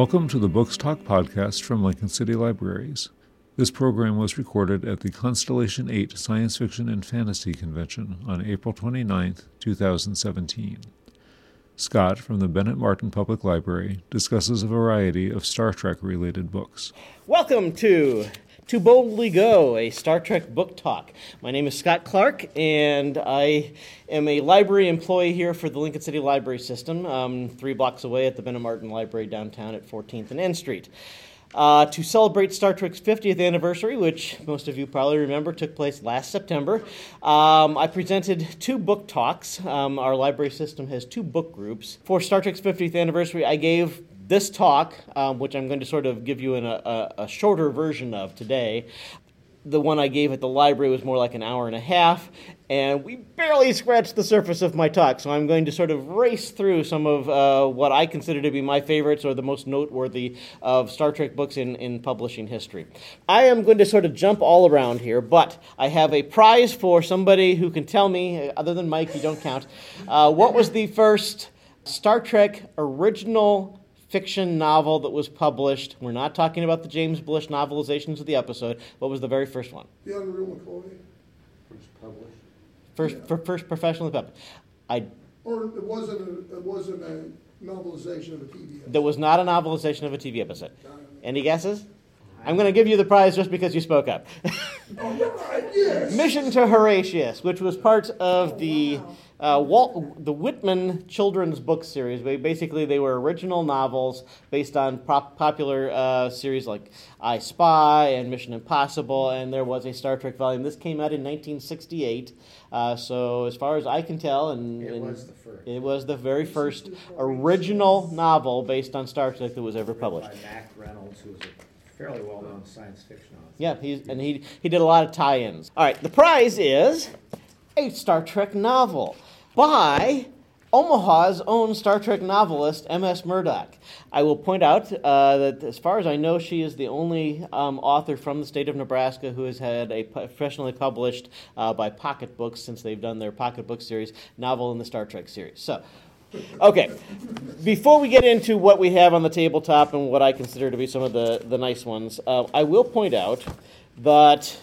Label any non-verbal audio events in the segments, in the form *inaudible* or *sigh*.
Welcome to the Books Talk podcast from Lincoln City Libraries. This program was recorded at the Constellation 8 Science Fiction and Fantasy Convention on April 29, 2017. Scott from the Bennett Martin Public Library discusses a variety of Star Trek related books. Welcome to To Boldly Go, a Star Trek book talk. My name is Scott Clark, and I am a library employee here for the Lincoln City Library System, um, three blocks away at the Bennett Martin Library downtown at 14th and N Street. Uh, to celebrate Star Trek's 50th anniversary, which most of you probably remember took place last September, um, I presented two book talks. Um, our library system has two book groups. For Star Trek's 50th anniversary, I gave this talk, um, which I'm going to sort of give you in a, a, a shorter version of today, the one I gave at the library was more like an hour and a half, and we barely scratched the surface of my talk. So I'm going to sort of race through some of uh, what I consider to be my favorites or the most noteworthy of Star Trek books in, in publishing history. I am going to sort of jump all around here, but I have a prize for somebody who can tell me, other than Mike, you don't count, uh, what was the first Star Trek original fiction novel that was published. We're not talking about the James Blish novelizations of the episode. What was the very first one? The Unreal McCoy. First published. First, Yeah. for, first professionally published. I Or it wasn't a, it wasn't a novelization of a TV episode. that was not a novelization of a TV episode. Any guesses? I'm going to give you the prize just because you spoke up. Oh, yes. *laughs* Mission to Horatius, which was part of the uh, Walt, the Whitman children's book series. Ba- Basically, they were original novels based on pop- popular uh, series like I Spy and Mission Impossible, and there was a Star Trek volume. This came out in 1968. Uh, so, as far as I can tell, and, It and was the first. it was the very first original novel based on Star Trek that was ever published. By Mack Reynolds, who was a fairly well-known science fiction author. Yeah, he's, and he, he did a lot of tie ins. All right, the prize is Star Trek novel by Omaha's own Star Trek novelist, M.S. Murdock. I will point out uh, that, as far as I know, she is the only um, author from the state of Nebraska who has had a professionally published uh, by Pocket Books, since they've done their Pocket Book series, novel in the Star Trek series. So, Okay, before we get into what we have on the tabletop and what I consider to be some of the, the nice ones, uh, I will point out that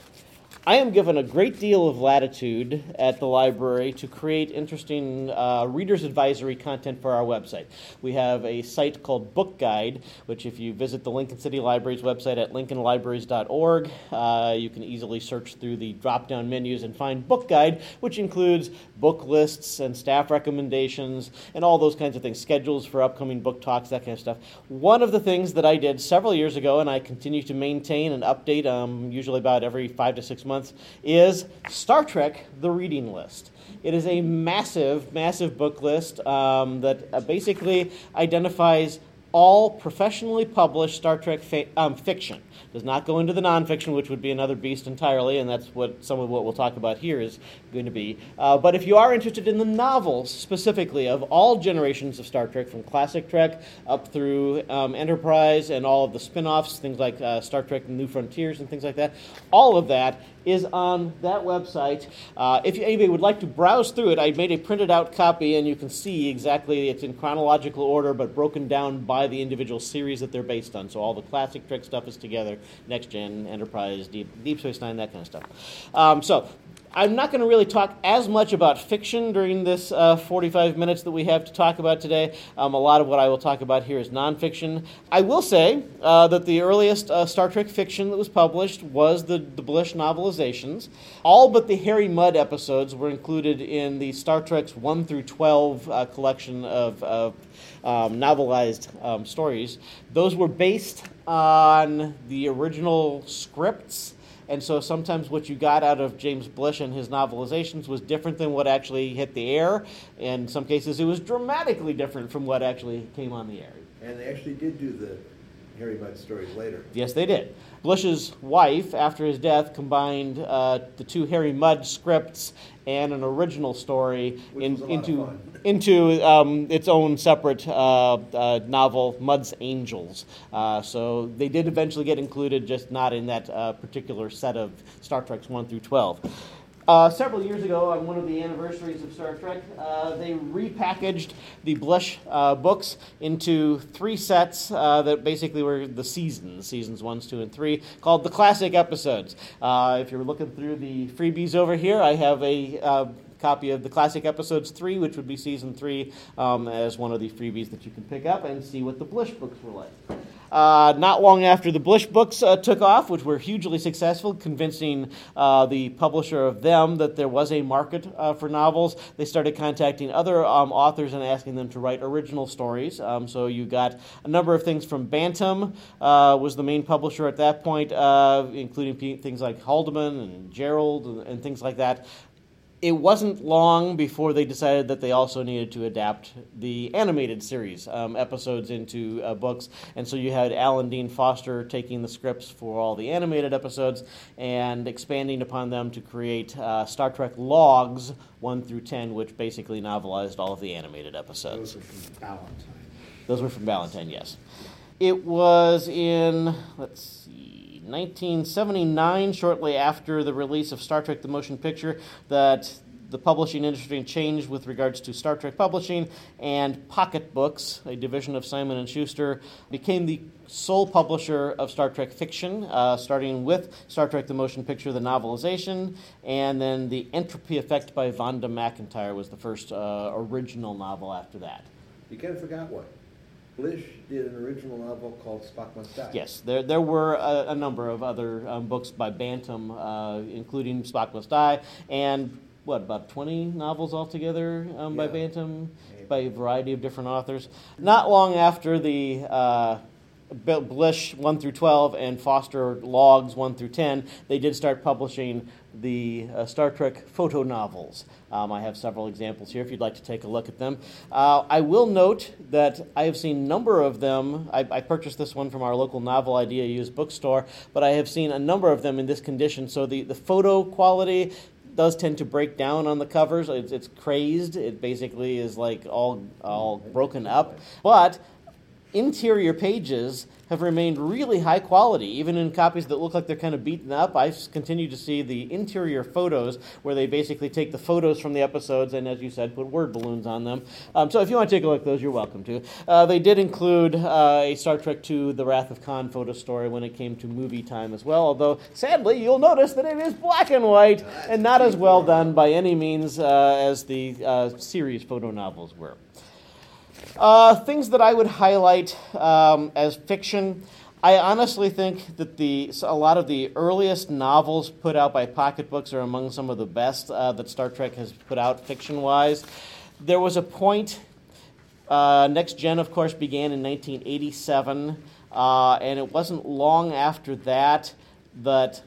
I am given a great deal of latitude at the library to create interesting uh, reader's advisory content for our website. We have a site called Book Guide, which, if you visit the Lincoln City Library's website at lincolnlibraries.org, uh, you can easily search through the drop down menus and find Book Guide, which includes book lists and staff recommendations and all those kinds of things, schedules for upcoming book talks, that kind of stuff. One of the things that I did several years ago, and I continue to maintain and update, um, usually about every five to six months, is Star Trek: The Reading List. It is a massive, massive book list um, that uh, basically identifies all professionally published Star Trek fa- um, fiction. Does not go into the nonfiction, which would be another beast entirely, and that's what some of what we'll talk about here is going to be. Uh, but if you are interested in the novels specifically of all generations of Star Trek, from classic Trek up through um, Enterprise and all of the spin offs, things like uh, Star Trek New Frontiers and things like that, all of that is on that website. Uh, if anybody would like to browse through it, I made a printed out copy, and you can see exactly it's in chronological order, but broken down by the individual series that they're based on. So all the classic Trek stuff is together: Next Gen, Enterprise, Deep, Deep Space Nine, that kind of stuff. Um, so. I'm not going to really talk as much about fiction during this uh, 45 minutes that we have to talk about today. Um, a lot of what I will talk about here is nonfiction. I will say uh, that the earliest uh, Star Trek fiction that was published was the, the Blish novelizations. All but the Harry Mudd episodes were included in the Star Trek's 1 through 12 uh, collection of, um, novelized um, stories. Those were based on the original scripts. And so sometimes what you got out of James Blish and his novelizations was different than what actually hit the air. In some cases, it was dramatically different from what actually came on the air. And they actually did do the Harry Mudd stories later. Yes, they did. Blish's wife, after his death, combined uh, the two Harry Mudd scripts and an original story in, was a lot of into into um, its own separate uh, uh, novel, Mudd's Angels. Uh, so they did eventually get included, just not in that uh, particular set of Star Trek's one through twelve. Uh, several years ago, on one of the anniversaries of Star Trek, uh, they repackaged the Blish uh, books into three sets uh, that basically were the seasons, seasons one, two, and three, called the classic episodes. Uh, if you're looking through the freebies over here, I have a uh, copy of the classic episodes 3 which would be season 3 um, as one of the freebies that you can pick up and see what the blish books were like uh, not long after the Blish books uh, took off, which were hugely successful, convincing uh, the publisher of them that there was a market uh, for novels, they started contacting other um, authors and asking them to write original stories. Um, so you got a number of things from Bantam, uh, was the main publisher at that point, uh, including p- things like Haldeman and Gerrold and, and things like that it wasn't long before they decided that they also needed to adapt the animated series um, episodes into uh, books. And so you had Alan Dean Foster taking the scripts for all the animated episodes and expanding upon them to create uh, Star Trek Logs 1 through 10, which basically novelized all of the animated episodes. Those are from Ballantine. Those were from Ballantine, yes. It was in, let's see, 1979, shortly after the release of Star Trek the Motion Picture, that the publishing industry changed with regards to Star Trek publishing, and Pocket Books, a division of Simon and Schuster, became the sole publisher of Star Trek fiction, uh, starting with Star Trek the Motion Picture, the novelization, and then the Entropy Effect by Vonda McIntyre was the first uh, original novel after that. You kind of forgot one. Blish did an original novel called Spock Must Die. Yes, there, there were a, a number of other um, books by Bantam, uh, including Spock Must Die, and what, about 20 novels altogether um, by Yeah. Bantam, by a variety of different authors. Not long after the uh, Blish 1 through 12 and Foster Logs 1 through 10, they did start publishing the uh, Star Trek photo novels. Um, I have several examples here if you'd like to take a look at them. Uh, I will note that I have seen a number of them. I, I purchased this one from our local Novel Idea used bookstore, but I have seen a number of them in this condition. So the, the photo quality does tend to break down on the covers. It's, it's crazed. It basically is like all all broken up. But interior pages have remained really high quality, even in copies that look like they're kind of beaten up. I continue to see the interior photos where they basically take the photos from the episodes and, as you said, put word balloons on them. Um, so if you want to take a look at those, you're welcome to. Uh, they did include uh, a Star Trek II The Wrath of Khan photo story when it came to movie time as well, although sadly you'll notice that it is black and white and not as well done by any means uh, as the uh, series photo novels were. Uh, things that I would highlight um, as fiction. I honestly think that the a lot of the earliest novels put out by Pocketbooks are among some of the best uh, that Star Trek has put out fiction-wise. There was a point. Uh, Next Gen, of course, began in 1987, uh, and it wasn't long after that that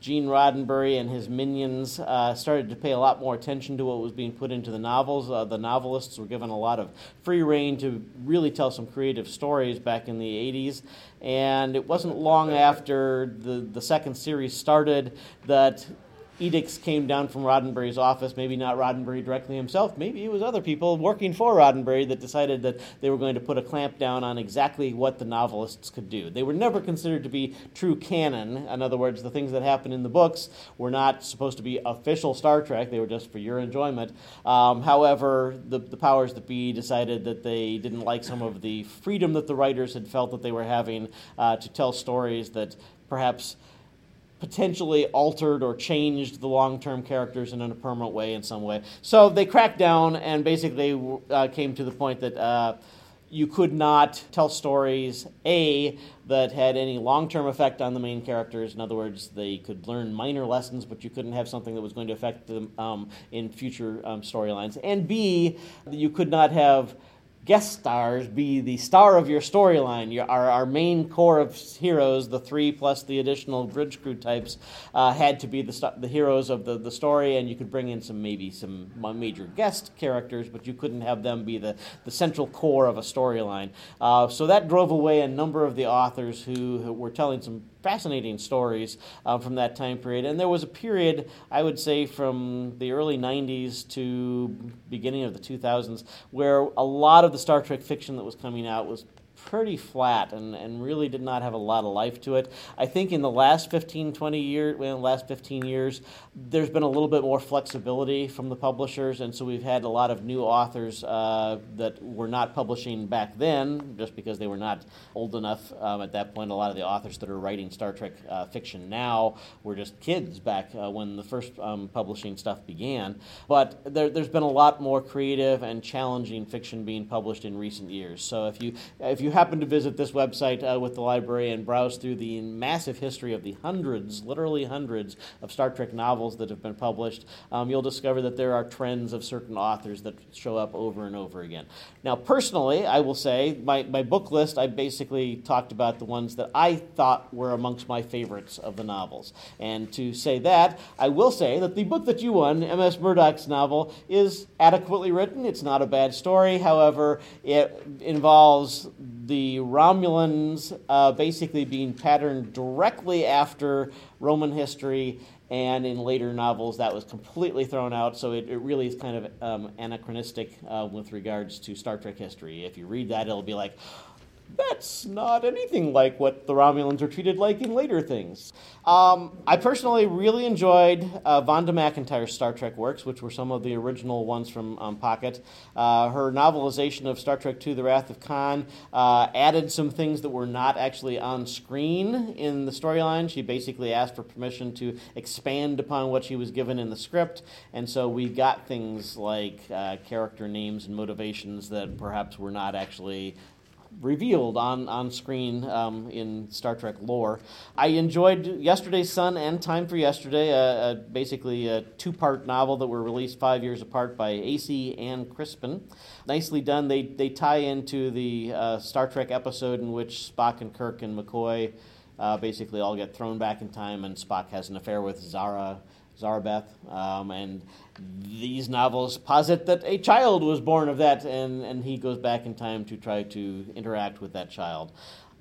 Gene Roddenberry and his minions uh, started to pay a lot more attention to what was being put into the novels. Uh, the novelists were given a lot of free rein to really tell some creative stories back in the 80s. And it wasn't long after the, the second series started that edicts came down from Roddenberry's office, maybe not Roddenberry directly himself, maybe it was other people working for Roddenberry that decided that they were going to put a clamp down on exactly what the novelists could do. They were never considered to be true canon. In other words, the things that happen in the books were not supposed to be official Star Trek, they were just for your enjoyment. Um, however, the, the powers that be decided that they didn't like some of the freedom that the writers had felt that they were having uh, to tell stories that perhaps potentially altered or changed the long-term characters in a permanent way in some way. So they cracked down and basically uh, came to the point that uh, you could not tell stories a that had any long-term effect on the main characters. In other words, they could learn minor lessons, but you couldn't have something that was going to affect them um, in future um, storylines. And b you could not have guest stars be the star of your storyline. Our, our main core of heroes, the three plus the additional bridge crew types, uh, had to be the, sta- the heroes of the, the story, and you could bring in some maybe some major guest characters, but you couldn't have them be the, the central core of a storyline. Uh, so that drove away a number of the authors who, who were telling some fascinating stories uh, from that time period. And there was a period, I would say, from the early 90s to beginning of the 2000s, where a lot of the Star Trek fiction that was coming out was pretty flat and, and really did not have a lot of life to it. I think in the last 15, 20 years, well, in the last 15 years, there's been a little bit more flexibility from the publishers, and so we've had a lot of new authors uh, that were not publishing back then, just because they were not old enough um, at that point. A lot of the authors that are writing Star Trek uh, fiction now were just kids back uh, when the first um, publishing stuff began. But there, has been a lot more creative and challenging fiction being published in recent years. So if you if you happen to visit this website uh, with the library and browse through the massive history of the hundreds, literally hundreds, of Star Trek novels that have been published, um, you'll discover that there are trends of certain authors that show up over and over again. Now, personally, I will say my, my book list, I basically talked about the ones that I thought were amongst my favorites of the novels. And to say that, I will say that the book that you won, M.S. Murdock's novel, is adequately written. It's not a bad story. However, it involves the Romulans uh, basically being patterned directly after Roman history, and in later novels that was completely thrown out. So it, it really is kind of um, anachronistic uh, with regards to Star Trek history. If you read that, it'll be like, that's not anything like what the Romulans are treated like in later things. Um, I personally really enjoyed uh, Vonda McIntyre's Star Trek works, which were some of the original ones from um, Pocket. Uh, her novelization of Star Trek II The Wrath of Khan uh, added some things that were not actually on screen in the storyline. She basically asked for permission to expand upon what she was given in the script, and so we got things like uh, character names and motivations that perhaps were not actually revealed on, on screen um, in Star Trek lore. I enjoyed Yesterday's Son and Time for Yesterday, basically a two part novel that were released five years apart by A.C. and Crispin. Nicely done. They, they tie into the uh, Star Trek episode in which Spock and Kirk and McCoy uh, basically all get thrown back in time, and Spock has an affair with Zara. Zarabeth, um, and these novels posit that a child was born of that, and, and he goes back in time to try to interact with that child.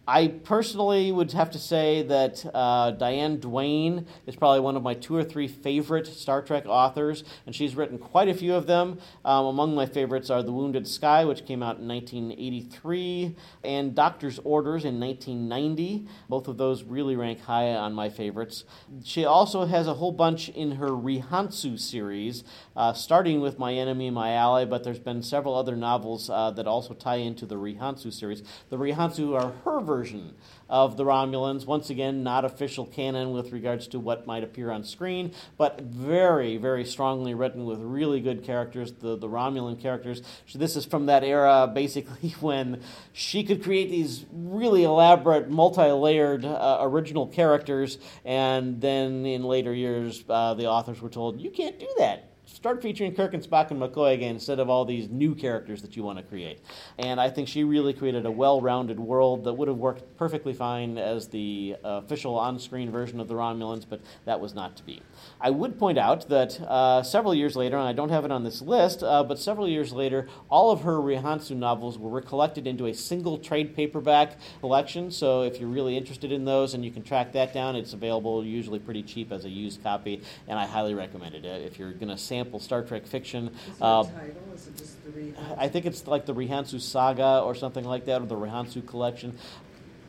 I personally would have to say that uh, Diane Duane is probably one of my two or three favorite Star Trek authors, and she's written quite a few of them. Um, among my favorites are The Wounded Sky, which came out in 1983, and Doctor's Orders in 1990. Both of those really rank high on my favorites. She also has a whole bunch in her Rihannsu series, uh, starting with My Enemy, My Ally, but there's been several other novels uh, that also tie into the Rihannsu series. The Rihannsu are her version of the Romulans. Once again, not official canon with regards to what might appear on screen, but very, very strongly written with really good characters, the, the Romulan characters. So this is from that era, basically, *laughs* when she could create these really elaborate, multi layered uh, original characters, and then in later years, uh, the authors were told, you can't do that start featuring Kirk and Spock and McCoy again instead of all these new characters that you want to create. And I think she really created a well rounded world that would have worked perfectly fine as the uh, official on screen version of the Romulans, but that was not to be. I would point out that uh, several years later, and I don't have it on this list, uh, but several years later, all of her Rihannsu novels were collected into a single trade paperback collection. So if you're really interested in those and you can track that down, it's available usually pretty cheap as a used copy, and I highly recommend it. If you're going to sample sample Star Trek fiction. Is uh, a title? Is it just the Rihannsu? I think it's like the Rihannsu Saga or something like that, or the Rihannsu Collection.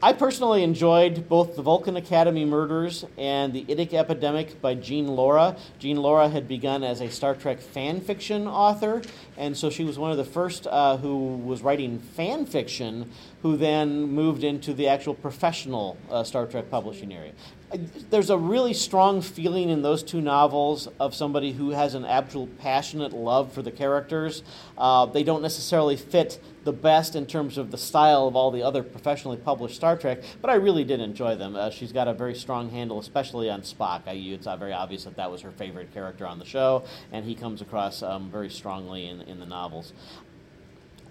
I personally enjoyed both the Vulcan Academy Murders and the Idic Epidemic by Jean Lorrah. Jean Lorrah had begun as a Star Trek fan fiction author, and so she was one of the first uh, who was writing fan fiction, who then moved into the actual professional uh, Star Trek publishing area there's a really strong feeling in those two novels of somebody who has an absolute passionate love for the characters. Uh, they don't necessarily fit the best in terms of the style of all the other professionally published Star Trek, but I really did enjoy them. Uh, she's got a very strong handle, especially on Spock. I, it's uh, very obvious that that was her favorite character on the show, and he comes across um, very strongly in, in the novels.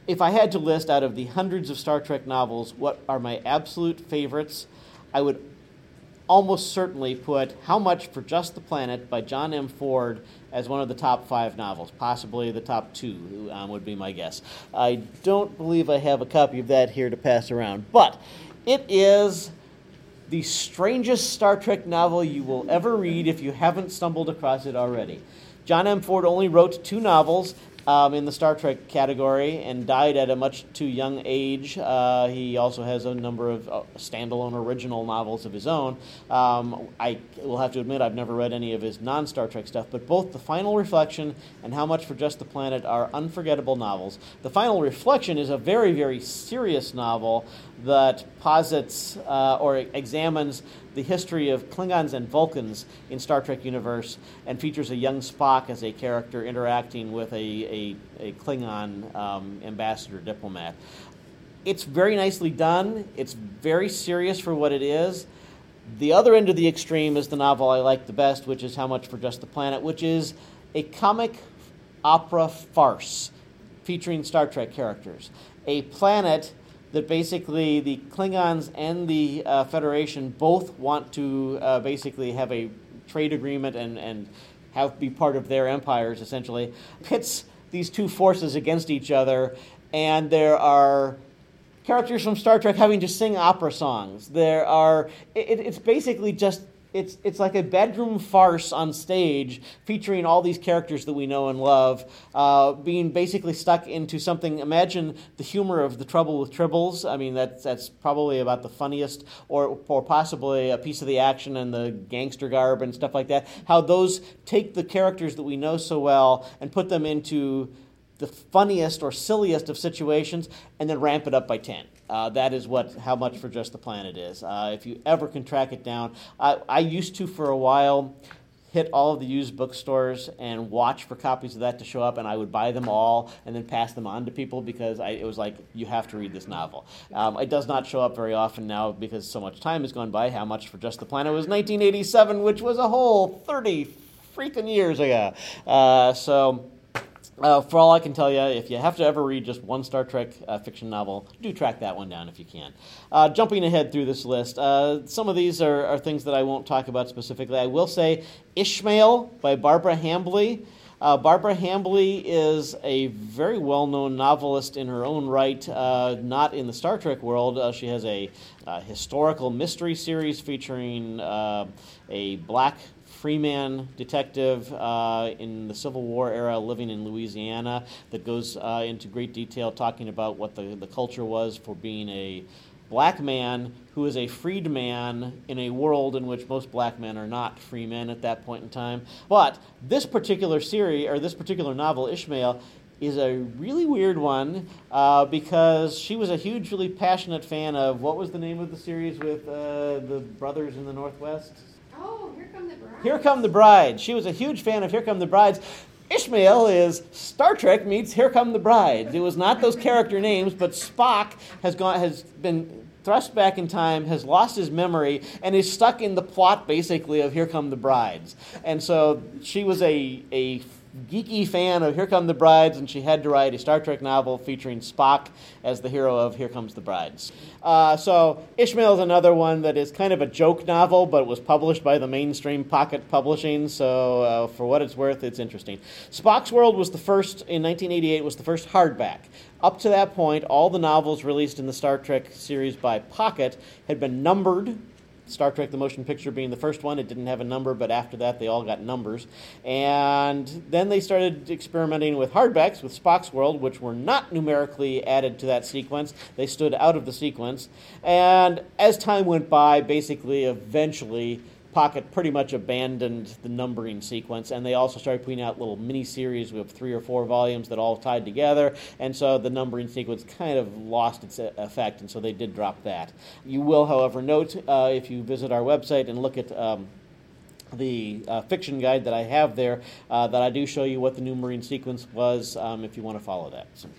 If I had to list out of the hundreds of Star Trek novels what are my absolute favorites, I would almost certainly put How Much for Just the Planet by John M. Ford as one of the top five novels, possibly the top two, um, would be my guess. I don't believe I have a copy of that here to pass around, but it is the strangest Star Trek novel you will ever read if you haven't stumbled across it already. John M. Ford only wrote two novels. Um, in the Star Trek category and died at a much too young age. Uh, he also has a number of uh, standalone original novels of his own. Um, I will have to admit I've never read any of his non Star Trek stuff, but both The Final Reflection and How Much for Just the Planet are unforgettable novels. The Final Reflection is a very, very serious novel that posits uh, or examines the history of Klingons and Vulcans in Star Trek universe and features a young Spock as a character interacting with a, a, a Klingon um, ambassador diplomat. It's very nicely done. It's very serious for what it is. The other end of the extreme is the novel I like the best, which is How Much for Just the Planet, which is a comic opera farce featuring Star Trek characters. A planet that basically the Klingons and the uh, Federation both want to uh, basically have a trade agreement and, and have be part of their empires essentially. Pits these two forces against each other and there are characters from Star Trek having to sing opera songs. There are it, it's basically just it's it's like a bedroom farce on stage featuring all these characters that we know and love uh, being basically stuck into something. Imagine the humor of the trouble with tribbles. I mean that's that's probably about the funniest or or possibly a piece of the action and the gangster garb and stuff like that. How those take the characters that we know so well and put them into the funniest or silliest of situations and then ramp it up by 10 uh, that is what how much for just the planet is. Uh, if you ever can track it down, I, I used to for a while hit all of the used bookstores and watch for copies of that to show up, and I would buy them all and then pass them on to people because I, it was like, you have to read this novel. Um, it does not show up very often now because so much time has gone by. How much for Just the Planet was 1987, which was a whole 30 freaking years ago. Uh, so uh, for all I can tell you, if you have to ever read just one Star Trek uh, fiction novel, do track that one down if you can. Uh, jumping ahead through this list, uh, some of these are, are, things that I won't talk about specifically. I will say Ishmael by Barbara Hambly. Uh, Barbara Hambly is a very well known novelist in her own right, uh, not in the Star Trek world. she has a historical mystery series featuring a black Freeman detective uh, in the Civil War era living in Louisiana that goes uh, into great detail talking about what the, the culture was for being a black man who is a freed man in a world in which most black men are not free men at that point in time. But this particular series, or this particular novel, Ishmael, is a really weird one uh, because she was a hugely passionate fan of what was the name of the series with uh, the brothers in the Northwest? Oh, Here Come the Brides. Here Come the Brides. She was a huge fan of Here Come the Brides. Ishmael is Star Trek meets Here Come the Brides. It was not those character names, but Spock has gone has been thrust back in time, has lost his memory, and is stuck in the plot basically of Here Come the Brides. And so she was a a geeky fan of Here Come the Brides, and she had to write a Star Trek novel featuring Spock as the hero of Here Comes the Brides. Uh, so Ishmael is another one that is kind of a joke novel, but was published by the mainstream Pocket Publishing. So uh, for what it's worth, it's interesting. Spock's World was the first in 1988 was the first hardback. Up to that point, all the novels released in the Star Trek series by Pocket had been numbered Star Trek the Motion Picture being the first one. It didn't have a number, but after that, they all got numbers. And then they started experimenting with hardbacks with Spock's World, which were not numerically added to that sequence. They stood out of the sequence. And as time went by, basically, eventually, Pocket pretty much abandoned the numbering sequence, and they also started putting out little mini series with three or four volumes that all tied together, and so the numbering sequence kind of lost its effect, and so they did drop that. You will, however, note uh, if you visit our website and look at um, the uh, fiction guide that I have there, uh, that I do show you what the numbering sequence was um, if you want to follow that. So,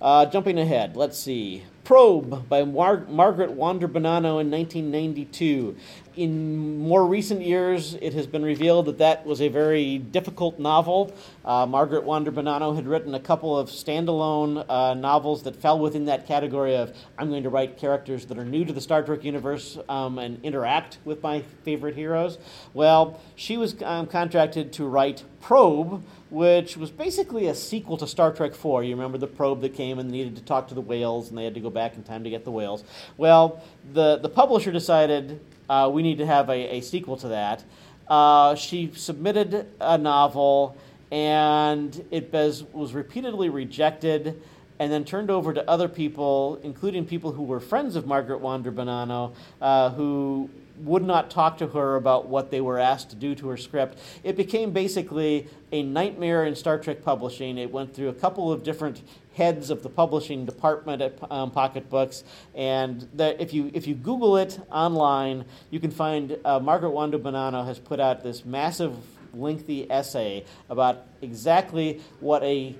uh, jumping ahead, let's see. Probe by Mar- Margaret Wander Bonanno in 1992 in more recent years, it has been revealed that that was a very difficult novel. Uh, Margaret Wander Bonanno had written a couple of standalone uh, novels that fell within that category of I'm going to write characters that are new to the Star Trek universe um, and interact with my favorite heroes. Well, she was um, contracted to write Probe, which was basically a sequel to Star Trek 4. You remember the probe that came and needed to talk to the whales, and they had to go back in time to get the whales. Well, the, the publisher decided uh, we need to have a, a sequel to that. Uh, she submitted a novel, and it was, was repeatedly rejected and then turned over to other people, including people who were friends of Margaret Wander Bonanno, uh, who would not talk to her about what they were asked to do to her script. It became basically a nightmare in Star Trek publishing. It went through a couple of different heads of the publishing department at um, Pocket Books, and if you if you Google it online, you can find uh, Margaret Wander Bonanno has put out this massive, lengthy essay about exactly what a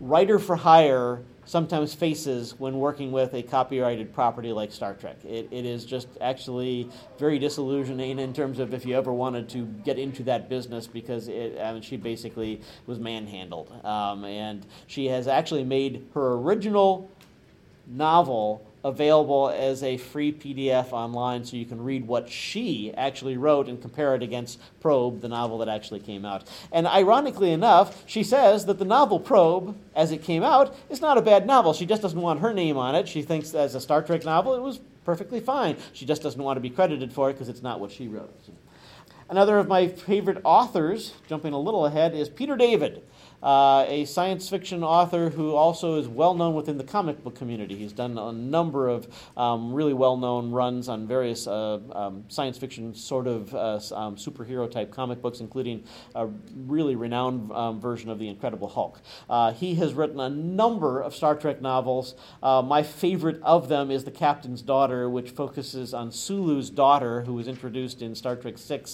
writer for hire sometimes faces when working with a copyrighted property like Star Trek. It, it is just actually very disillusioning in terms of if you ever wanted to get into that business because it, I mean, she basically was manhandled. Um, and she has actually made her original novel available as a free PDF online so you can read what she actually wrote and compare it against Probe, the novel that actually came out. And ironically enough, she says that the novel Probe, as it came out, is not a bad novel. She just doesn't want her name on it. She thinks as a Star Trek novel, it was perfectly fine. She just doesn't want to be credited for it because it's not what she wrote. Another of my favorite authors, jumping a little ahead, is Peter David uh, a science fiction author who also is well known within the comic book community. He's done a number of um, really well known runs on various uh, um, science fiction sort of uh, um, superhero type comic books, including a really renowned um, version of The Incredible Hulk. Uh, he has written a number of Star Trek novels. Uh, my favorite of them is The Captain's Daughter, which focuses on Sulu's daughter, who was introduced in Star Trek VI,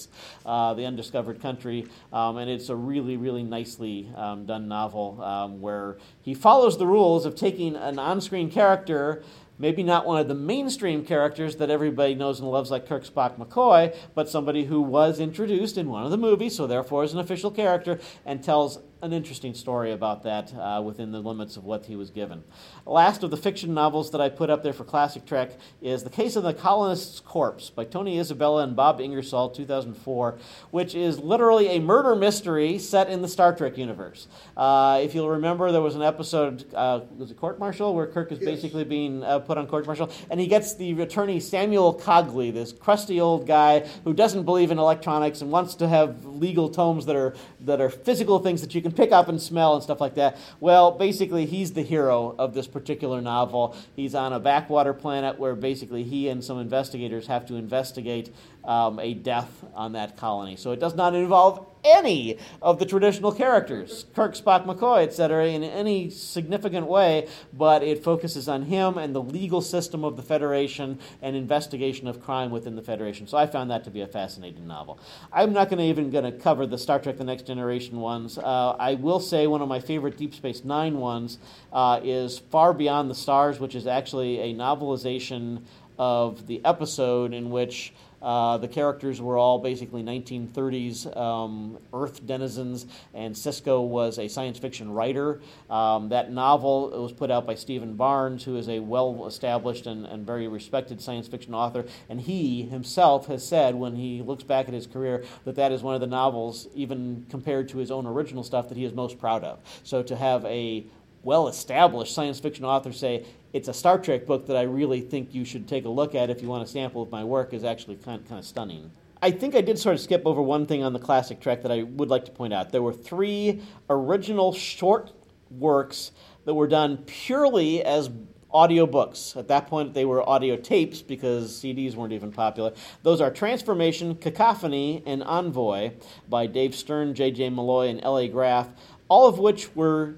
The Undiscovered Country, um, and it's a really, really nicely um, done novel um, where he follows the rules of taking an on screen character maybe not one of the mainstream characters that everybody knows and loves like Kirk Spock McCoy, but somebody who was introduced in one of the movies, so therefore is an official character, and tells an interesting story about that uh, within the limits of what he was given. Last of the fiction novels that I put up there for Classic Trek is The Case of the Colonist's Corpse by Tony Isabella and Bob Ingersoll, 2004, which is literally a murder mystery set in the Star Trek universe. Uh, if you'll remember, there was an episode, uh, was it Court Martial, where Kirk is yes. basically being uh, put on court martial, and he gets the attorney Samuel Cogley, this crusty old guy who doesn't believe in electronics and wants to have legal tomes that are that are physical things that you can can pick up and smell and stuff like that. Well, basically, he's the hero of this particular novel. He's on a backwater planet where basically he and some investigators have to investigate um, a death on that colony. So it does not involve any of the traditional characters, Kirk, Spock, McCoy, etc., in any significant way, but it focuses on him and the legal system of the Federation and investigation of crime within the Federation. So I found that to be a fascinating novel. I'm not going to even going to cover the Star Trek: The Next Generation ones. Uh, I will say one of my favorite Deep Space Nine ones uh, is Far Beyond the Stars, which is actually a novelization of the episode in which uh, the characters were all basically 1930s um, Earth denizens, and Sisko was a science fiction writer. Um, that novel was put out by Stephen Barnes, who is a well established and, and very respected science fiction author, and he himself has said when he looks back at his career that that is one of the novels, even compared to his own original stuff, that he is most proud of. So to have a well established science fiction author say, it's a Star Trek book that I really think you should take a look at if you want a sample of my work is actually kind, kind of stunning. I think I did sort of skip over one thing on the classic Trek that I would like to point out. There were three original short works that were done purely as audiobooks. At that point, they were audio tapes because CDs weren't even popular. Those are Transformation, Cacophony, and Envoy by Dave Stern, J.J. Molloy, and L.A. Graf, all of which were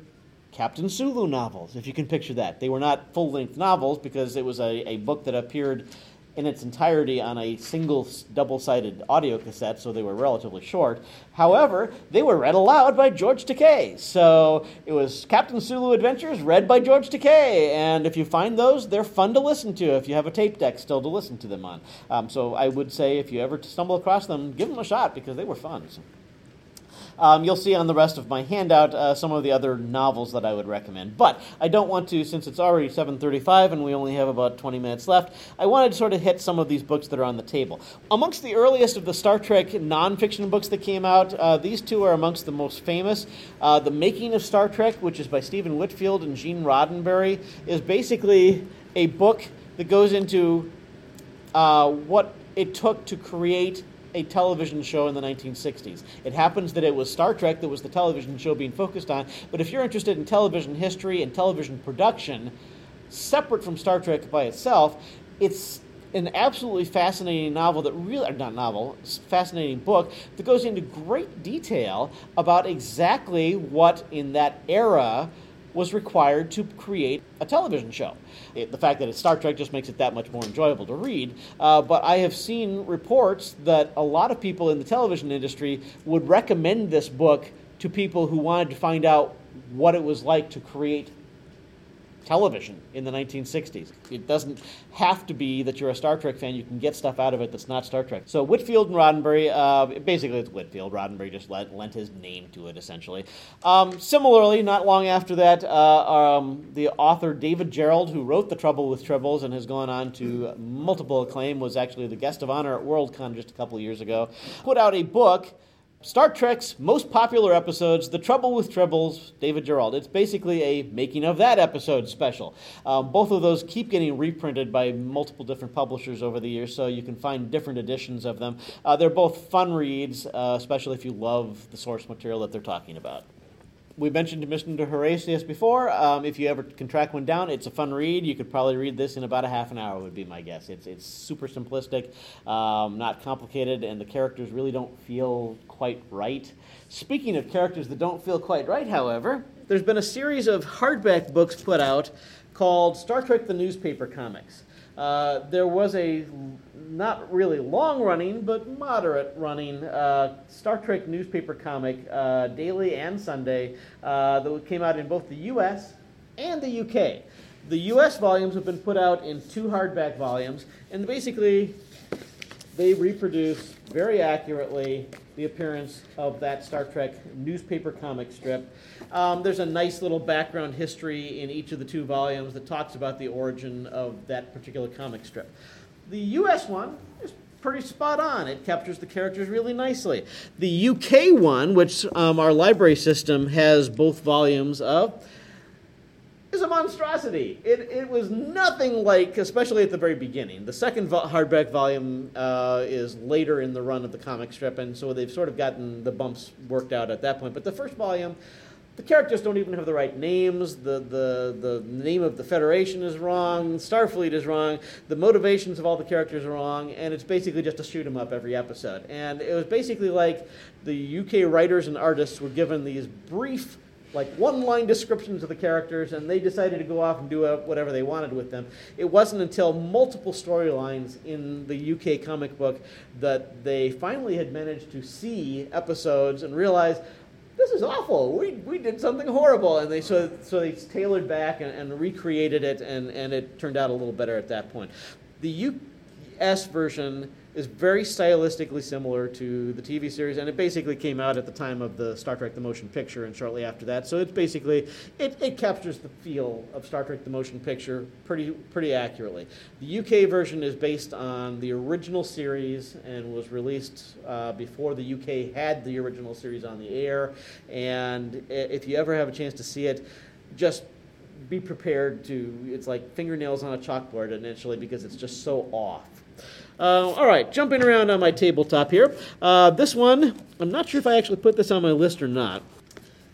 Captain Sulu novels, if you can picture that. They were not full length novels because it was a, a book that appeared in its entirety on a single double sided audio cassette, so they were relatively short. However, they were read aloud by George Takei. So it was Captain Sulu Adventures read by George Takei. And if you find those, they're fun to listen to if you have a tape deck still to listen to them on. Um, so I would say if you ever stumble across them, give them a shot because they were fun. So. Um, you'll see on the rest of my handout uh, some of the other novels that I would recommend. But I don't want to, since it's already 7:35 and we only have about 20 minutes left. I wanted to sort of hit some of these books that are on the table. Amongst the earliest of the Star Trek nonfiction books that came out, uh, these two are amongst the most famous. Uh, the Making of Star Trek, which is by Stephen Whitfield and Gene Roddenberry, is basically a book that goes into uh, what it took to create a television show in the 1960s. It happens that it was Star Trek that was the television show being focused on, but if you're interested in television history and television production, separate from Star Trek by itself, it's an absolutely fascinating novel that really, or not novel, fascinating book that goes into great detail about exactly what in that era was required to create a television show. It, the fact that it's Star Trek just makes it that much more enjoyable to read. Uh, but I have seen reports that a lot of people in the television industry would recommend this book to people who wanted to find out what it was like to create television in the 1960s. It doesn't have to be that you're a Star Trek fan. You can get stuff out of it that's not Star Trek. So Whitfield and Roddenberry, uh, basically it's Whitfield. Roddenberry just lent, lent his name to it, essentially. Um, similarly, not long after that, uh, um, the author David Gerrold, who wrote The Trouble with Tribbles and has gone on to multiple acclaim, was actually the guest of honor at Worldcon just a couple years ago, put out a book Star Trek's most popular episodes, The Trouble with Tribbles, David Gerrold. It's basically a making of that episode special. Um, both of those keep getting reprinted by multiple different publishers over the years, so you can find different editions of them. Uh, they're both fun reads, uh, especially if you love the source material that they're talking about we mentioned Mission to Horatius before. Um, if you ever can track one down, it's a fun read. You could probably read this in about a half an hour, would be my guess. It's, it's super simplistic, um, not complicated, and the characters really don't feel quite right. Speaking of characters that don't feel quite right, however, there's been a series of hardback books put out called Star Trek the Newspaper Comics. Uh, there was a not really long running, but moderate running uh, Star Trek newspaper comic, uh, daily and Sunday, uh, that came out in both the US and the UK. The US volumes have been put out in two hardback volumes, and basically they reproduce very accurately the appearance of that Star Trek newspaper comic strip. Um, there's a nice little background history in each of the two volumes that talks about the origin of that particular comic strip. The US one is pretty spot on. It captures the characters really nicely. The UK one, which um, our library system has both volumes of, is a monstrosity. It, it was nothing like, especially at the very beginning. The second vo- hardback volume uh, is later in the run of the comic strip, and so they've sort of gotten the bumps worked out at that point. But the first volume, the characters don't even have the right names. The, the, the name of the Federation is wrong. Starfleet is wrong. The motivations of all the characters are wrong. And it's basically just a shoot 'em up every episode. And it was basically like the UK writers and artists were given these brief like one line descriptions of the characters, and they decided to go off and do whatever they wanted with them. It wasn't until multiple storylines in the UK comic book that they finally had managed to see episodes and realize this is awful. We, we did something horrible. And they so, so they tailored back and, and recreated it, and, and it turned out a little better at that point. The US version is very stylistically similar to the TV series, and it basically came out at the time of the Star Trek: The Motion Picture, and shortly after that. So it's basically it, it captures the feel of Star Trek: The Motion Picture pretty pretty accurately. The UK version is based on the original series and was released uh, before the UK had the original series on the air. And if you ever have a chance to see it, just be prepared to. It's like fingernails on a chalkboard initially because it's just so off. Uh, all right, jumping around on my tabletop here. Uh, this one, I'm not sure if I actually put this on my list or not.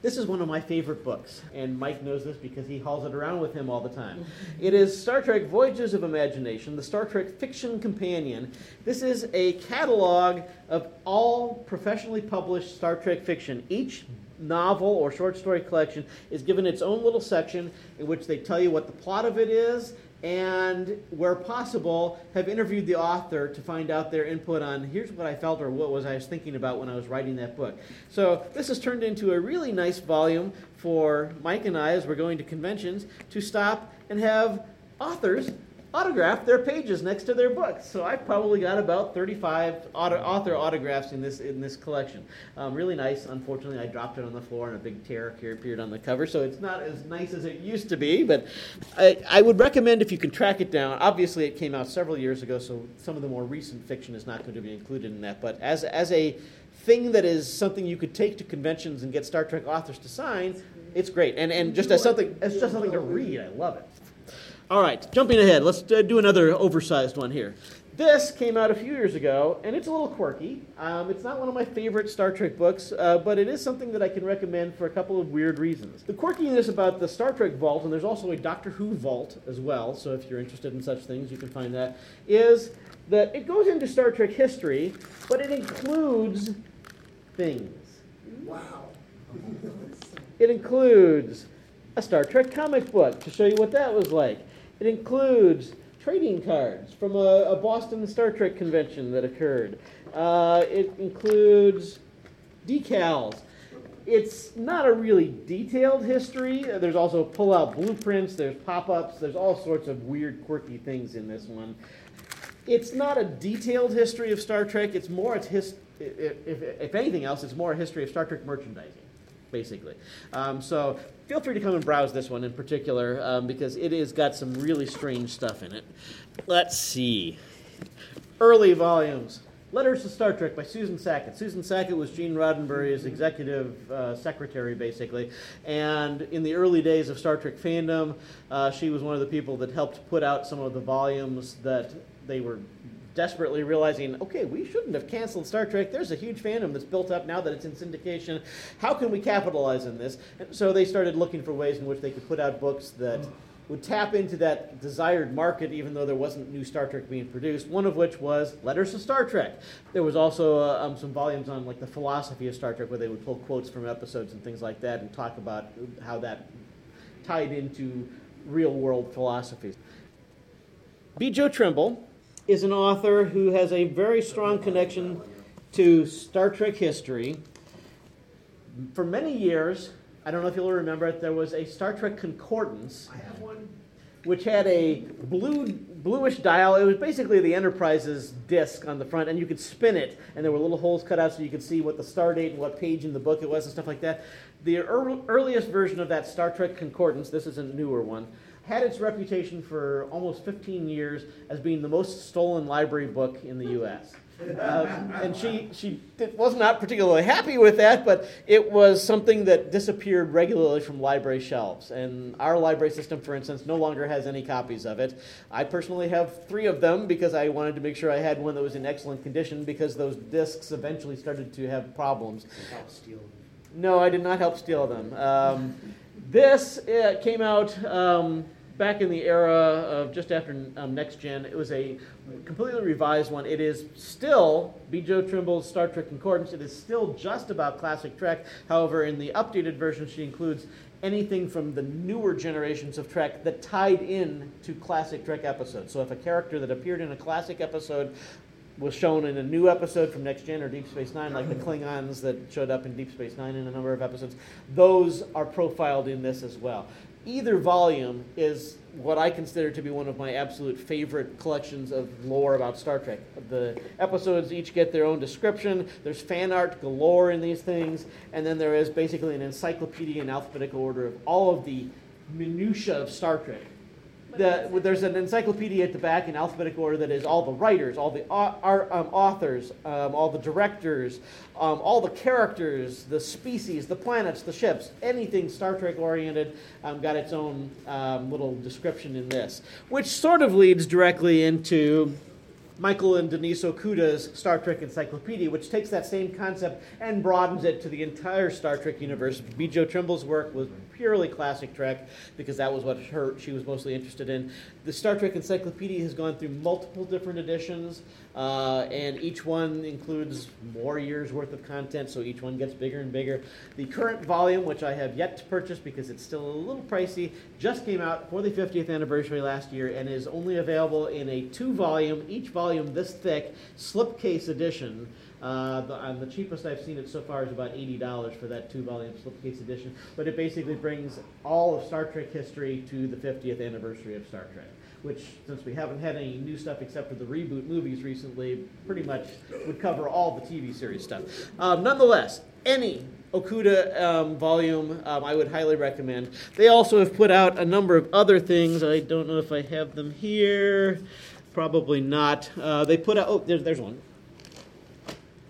This is one of my favorite books, and Mike knows this because he hauls it around with him all the time. *laughs* It is Star Trek Voyages of Imagination, the Star Trek Fiction Companion. This is a catalog of all professionally published Star Trek fiction. Each novel or short story collection is given its own little section in which they tell you what the plot of it is and where possible have interviewed the author to find out their input on here's what i felt or what was i was thinking about when i was writing that book. So this has turned into a really nice volume for mike and i as we're going to conventions to stop and have authors autograph their pages next to their books. So I've probably got about 35 auto, author autographs in this in this collection. Um, really nice. Unfortunately, I dropped it on the floor and a big tear appeared on the cover, so it's not as nice as it used to be. But I, I would recommend if you can track it down. Obviously, it came out several years ago, so some of the more recent fiction is not going to be included in that. But as as a thing that is something you could take to conventions and get Star Trek authors to sign, it's great. And and just as something as just something to read, I love it. All right, jumping ahead, let's uh, do another oversized one here. This came out a few years ago, and it's a little quirky. Um, it's not one of my favorite Star Trek books, uh, but it is something that I can recommend for a couple of weird reasons. The quirkiness about the Star Trek vault, and there's also a Doctor Who vault as well, so if you're interested in such things, you can find that, is that it goes into Star Trek history, but it includes things. Wow. *laughs* It includes a Star Trek comic book to show you what that was like. It includes trading cards from a, a Boston Star Trek convention that occurred. Uh, it includes decals. It's not a really detailed history. There's also pull-out blueprints. There's pop-ups. There's all sorts of weird, quirky things in this one. It's not a detailed history of Star Trek. It's more a his, if, if, if anything else, it's more a history of Star Trek merchandising basically. Um, so feel free to come and browse this one in particular um, because it has got some really strange stuff in it. Let's see. Early volumes. Letters to Star Trek by Susan Sackett. Susan Sackett was Gene Roddenberry's executive uh, secretary, basically. And in the early days of Star Trek fandom, uh, she was one of the people that helped put out some of the volumes that they were desperately realizing, okay, we shouldn't have canceled Star Trek. There's a huge fandom that's built up now that it's in syndication. How can we capitalize on this? And so they started looking for ways in which they could put out books that would tap into that desired market, even though there wasn't new Star Trek being produced. One of which was Letters to Star Trek. There was also uh, um, some volumes on like the philosophy of Star Trek, where they would pull quotes from episodes and things like that, and talk about how that tied into real world philosophies. Bjo Trimble is an author who has a very strong connection to Star Trek history. For many years, I don't know if you'll remember it, there was a Star Trek concordance I have one. which had a blue bluish dial. It was basically the Enterprise's disc on the front, and you could spin it, and there were little holes cut out so you could see what the star date and what page in the book it was and stuff like that. The ear- earliest version of that Star Trek concordance, this is a newer one, had its reputation for almost 15 years as being the most stolen library book in the U.S. Uh, and she, she did, was not particularly happy with that, but it was something that disappeared regularly from library shelves. And our library system, for instance, no longer has any copies of it. I personally have three of them because I wanted to make sure I had one that was in excellent condition because those discs eventually started to have problems. Help steal. No, I did not help steal them. Um, this uh, came out um, back in the era of just after um, Next Gen. It was a completely revised one. It is still Bjo Trimble's Star Trek Concordance. It is still just about classic Trek. However, in the updated version, she includes anything from the newer generations of Trek that tied in to classic Trek episodes. So if a character that appeared in a classic episode was shown in a new episode from Next Gen or Deep Space Nine, like the Klingons that showed up in Deep Space Nine in a number of episodes. Those are profiled in this as well. Either volume is what I consider to be one of my absolute favorite collections of lore about Star Trek. The episodes each get their own description. There's fan art galore in these things, and then there is basically an encyclopedia in alphabetical order of all of the minutia of Star Trek the, there's an encyclopedia at the back in alphabetical order that is all the writers, all the ar- um, authors, um, all the directors, um, all the characters, the species, the planets, the ships, anything Star Trek oriented um, got its own um, little description in this, which sort of leads directly into Michael and Denise Okuda's Star Trek Encyclopedia, which takes that same concept and broadens it to the entire Star Trek universe. Bjo Trimble's work was purely classic Trek because that was what her she was mostly interested in. The Star Trek Encyclopedia has gone through multiple different editions, uh, and each one includes more years worth of content, so each one gets bigger and bigger. The current volume, which I have yet to purchase because it's still a little pricey, just came out for the 50th anniversary last year and is only available in a two volume, each volume this thick, slipcase edition. Uh, the, and the cheapest I've seen it so far is about $80 for that two volume slipcase edition. But it basically brings all of Star Trek history to the 50th anniversary of Star Trek. Which, since we haven't had any new stuff except for the reboot movies recently, pretty much would cover all the TV series stuff. Um, nonetheless, any Okuda um, volume um, I would highly recommend. They also have put out a number of other things. I don't know if I have them here. Probably not. Uh, they put out, oh, there's, there's one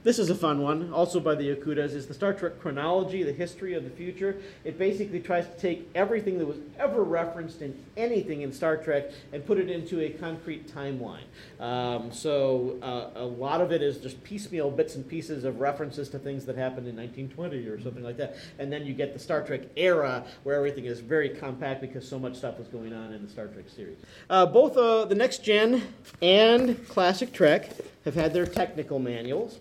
This is a fun one, also by the Okudas, is the Star Trek chronology, the history of the future. It basically tries to take everything that was ever referenced in anything in Star Trek and put it into a concrete timeline. Um, so uh, a lot of it is just piecemeal bits and pieces of references to things that happened in 1920 or something like that. And then you get the Star Trek era where everything is very compact because so much stuff was going on in the Star Trek series. Uh, both uh, the Next Gen and Classic Trek have had their technical manuals.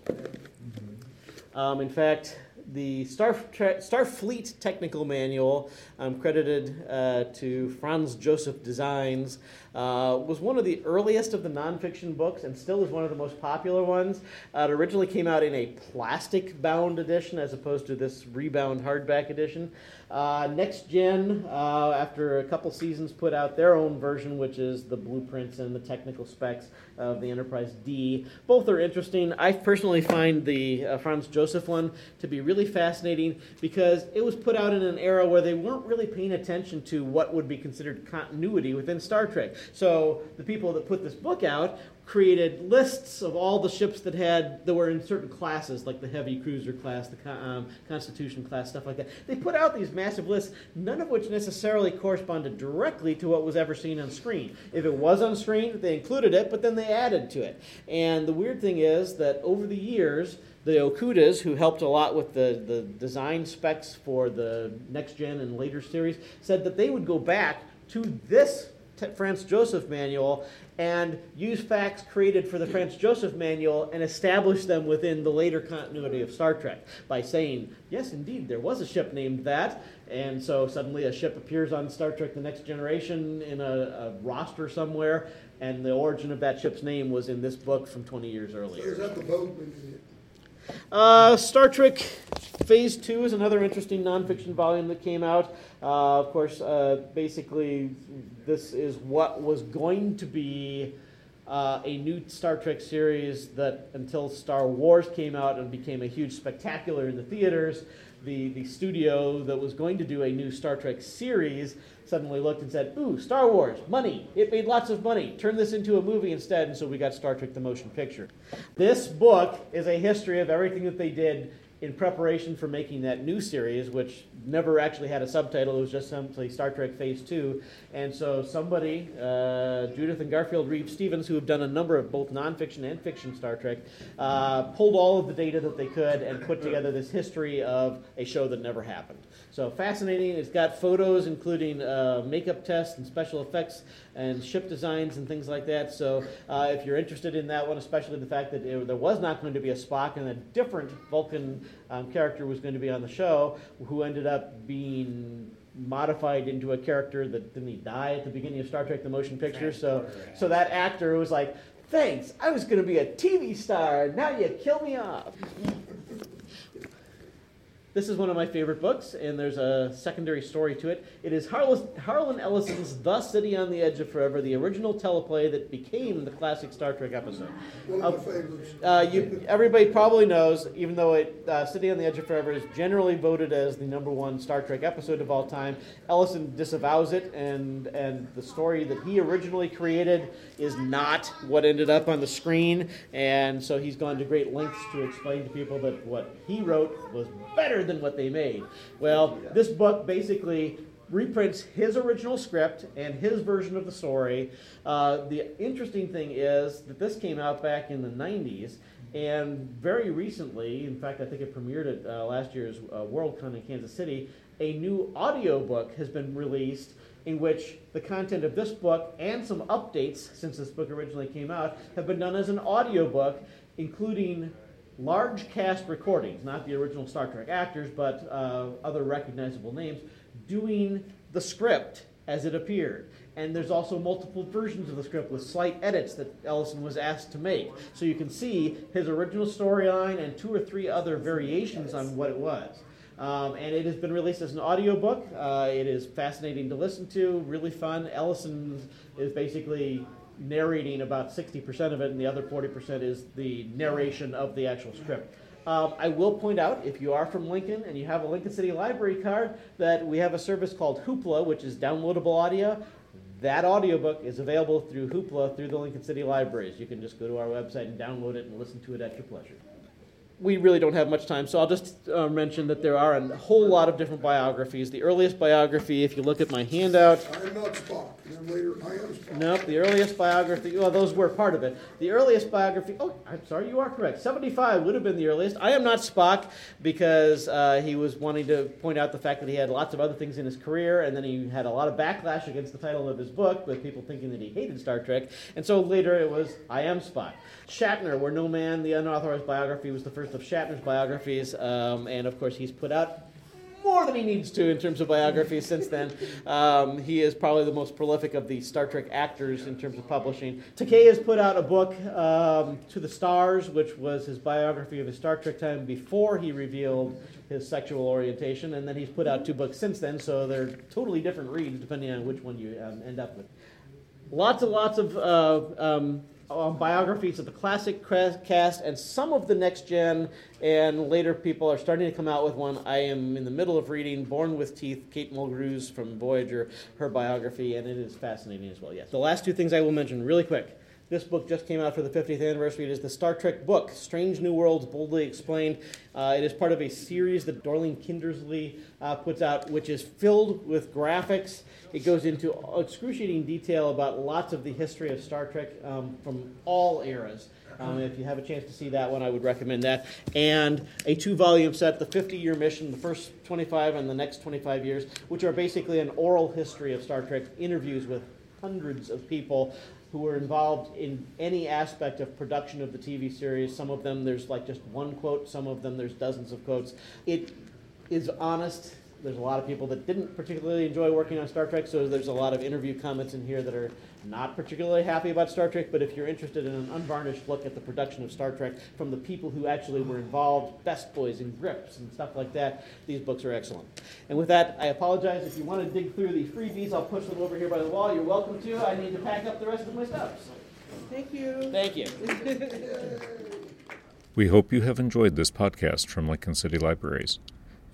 Um, in fact, the Starfleet Technical Manual, um, credited uh, to Franz Joseph Designs, uh, was one of the earliest of the nonfiction books and still is one of the most popular ones. Uh, it originally came out in a plastic bound edition as opposed to this rebound hardback edition. Uh, Next Gen, uh, after a couple seasons, put out their own version, which is the blueprints and the technical specs of the Enterprise D. Both are interesting. I personally find the uh, Franz Joseph one to be really fascinating because it was put out in an era where they weren't really paying attention to what would be considered continuity within Star Trek. So the people that put this book out created lists of all the ships that had that were in certain classes, like the heavy cruiser class, the um, Constitution class, stuff like that. They put out these massive lists, none of which necessarily corresponded directly to what was ever seen on screen. If it was on screen, they included it, but then they added to it. And the weird thing is that over the years, the Okudas, who helped a lot with the, the design specs for the next gen and later series, said that they would go back to this Franz Joseph manual and use facts created for the Franz Joseph manual and establish them within the later continuity of Star Trek by saying, yes, indeed, there was a ship named that. And so suddenly a ship appears on Star Trek The Next Generation in a, a roster somewhere, and the origin of that ship's name was in this book from 20 years earlier. So is that the boat? Uh, Star Trek Phase 2 is another interesting nonfiction volume that came out. Uh, of course, uh, basically, this is what was going to be uh, a new Star Trek series that, until Star Wars came out and became a huge spectacular in the theaters, the, the studio that was going to do a new Star Trek series suddenly looked and said, Ooh, Star Wars, money. It made lots of money. Turn this into a movie instead. And so we got Star Trek the Motion Picture. This book is a history of everything that they did in preparation for making that new series, which never actually had a subtitle, it was just simply Star Trek Phase 2. And so somebody, uh, Judith and Garfield Reeves Stevens, who have done a number of both nonfiction and fiction Star Trek, uh, pulled all of the data that they could and put together this history of a show that never happened. So fascinating. It's got photos, including uh, makeup tests and special effects and ship designs and things like that. So uh, if you're interested in that one, especially the fact that it, there was not going to be a Spock and a different Vulcan um, character was going to be on the show, who ended up being modified into a character that didn't he die at the beginning of Star Trek: The Motion Picture? So, so that actor was like, "Thanks, I was going to be a TV star. Now you kill me off." This is one of my favorite books, and there's a secondary story to it. It is Harlan Ellison's The City on the Edge of Forever, the original teleplay that became the classic Star Trek episode. One of my. Uh, you, everybody probably knows, even though it, uh, City on the Edge of Forever is generally voted as the number one Star Trek episode of all time, Ellison disavows it, and, and the story that he originally created is not what ended up on the screen, and so he's gone to great lengths to explain to people that what he wrote was better than what they made. Well, this book basically reprints his original script and his version of the story. Uh, the interesting thing is that this came out back in the 90s. And very recently, in fact, I think it premiered at uh, last year's uh, Worldcon in Kansas City, a new audiobook has been released in which the content of this book and some updates since this book originally came out have been done as an audiobook, including large cast recordings, not the original Star Trek actors, but uh, other recognizable names, doing the script as it appeared. And there's also multiple versions of the script with slight edits that Ellison was asked to make. So you can see his original storyline and two or three other variations on what it was. Um, and it has been released as an audiobook. Uh, it is fascinating to listen to, really fun. Ellison is basically narrating about 60% of it, and the other 40% is the narration of the actual script. Um, I will point out, if you are from Lincoln and you have a Lincoln City Library card, that we have a service called Hoopla, which is downloadable audio. That audiobook is available through Hoopla through the Lincoln City Libraries. You can just go to our website and download it and listen to it at your pleasure. We really don't have much time, so I'll just uh, mention that there are a whole lot of different biographies. The earliest biography, if you look at my handout, I'm not Spock, and then later I am Spock. Nope, the earliest biography, well, those were part of it. The earliest biography, oh, I'm sorry, you are correct. 75 would have been the earliest. I am not Spock because uh, he was wanting to point out the fact that he had lots of other things in his career, and then he had a lot of backlash against the title of his book with people thinking that he hated Star Trek. And so later it was, I am Spock. Shatner, Where No Man, the unauthorized biography, was the first of Shatner's biographies, um, and of course he's put out more than he needs to in terms of biographies since then. Um, he is probably the most prolific of the Star Trek actors in terms of publishing. Takei has put out a book, um, To the Stars, which was his biography of his Star Trek time before he revealed his sexual orientation, and then he's put out two books since then, so they're totally different reads depending on which one you um, end up with. Lots and lots of uh, um, biographies of the classic cast and some of the next gen, and later people are starting to come out with one. I am in the middle of reading Born with Teeth, Kate Mulgrew's from Voyager, her biography, and it is fascinating as well. Yes. The last two things I will mention really quick. This book just came out for the 50th anniversary. It is the Star Trek book, Strange New Worlds Boldly Explained. Uh, it is part of a series that Dorling Kindersley uh, puts out, which is filled with graphics. It goes into excruciating detail about lots of the history of Star Trek um, from all eras. Um, if you have a chance to see that one, I would recommend that. And a two volume set, the 50 year mission, the first 25 and the next 25 years, which are basically an oral history of Star Trek, interviews with hundreds of people who were involved in any aspect of production of the TV series. Some of them there's like just one quote, some of them there's dozens of quotes. It is honest. There's a lot of people that didn't particularly enjoy working on Star Trek, so there's a lot of interview comments in here that are not particularly happy about Star Trek, but if you're interested in an unvarnished look at the production of Star Trek from the people who actually were involved, best boys and grips and stuff like that, these books are excellent. And with that, I apologize. If you want to dig through the freebies, I'll push them over here by the wall. You're welcome to. I need to pack up the rest of my stuff. Thank you. Thank you. *laughs* we hope you have enjoyed this podcast from Lincoln City Libraries.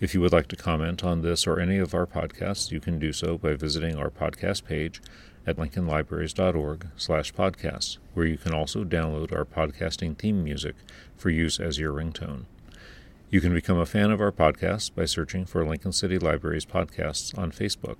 If you would like to comment on this or any of our podcasts, you can do so by visiting our podcast page at lincolnlibraries.org slash podcasts, where you can also download our podcasting theme music for use as your ringtone. You can become a fan of our podcast by searching for Lincoln City Libraries podcasts on Facebook.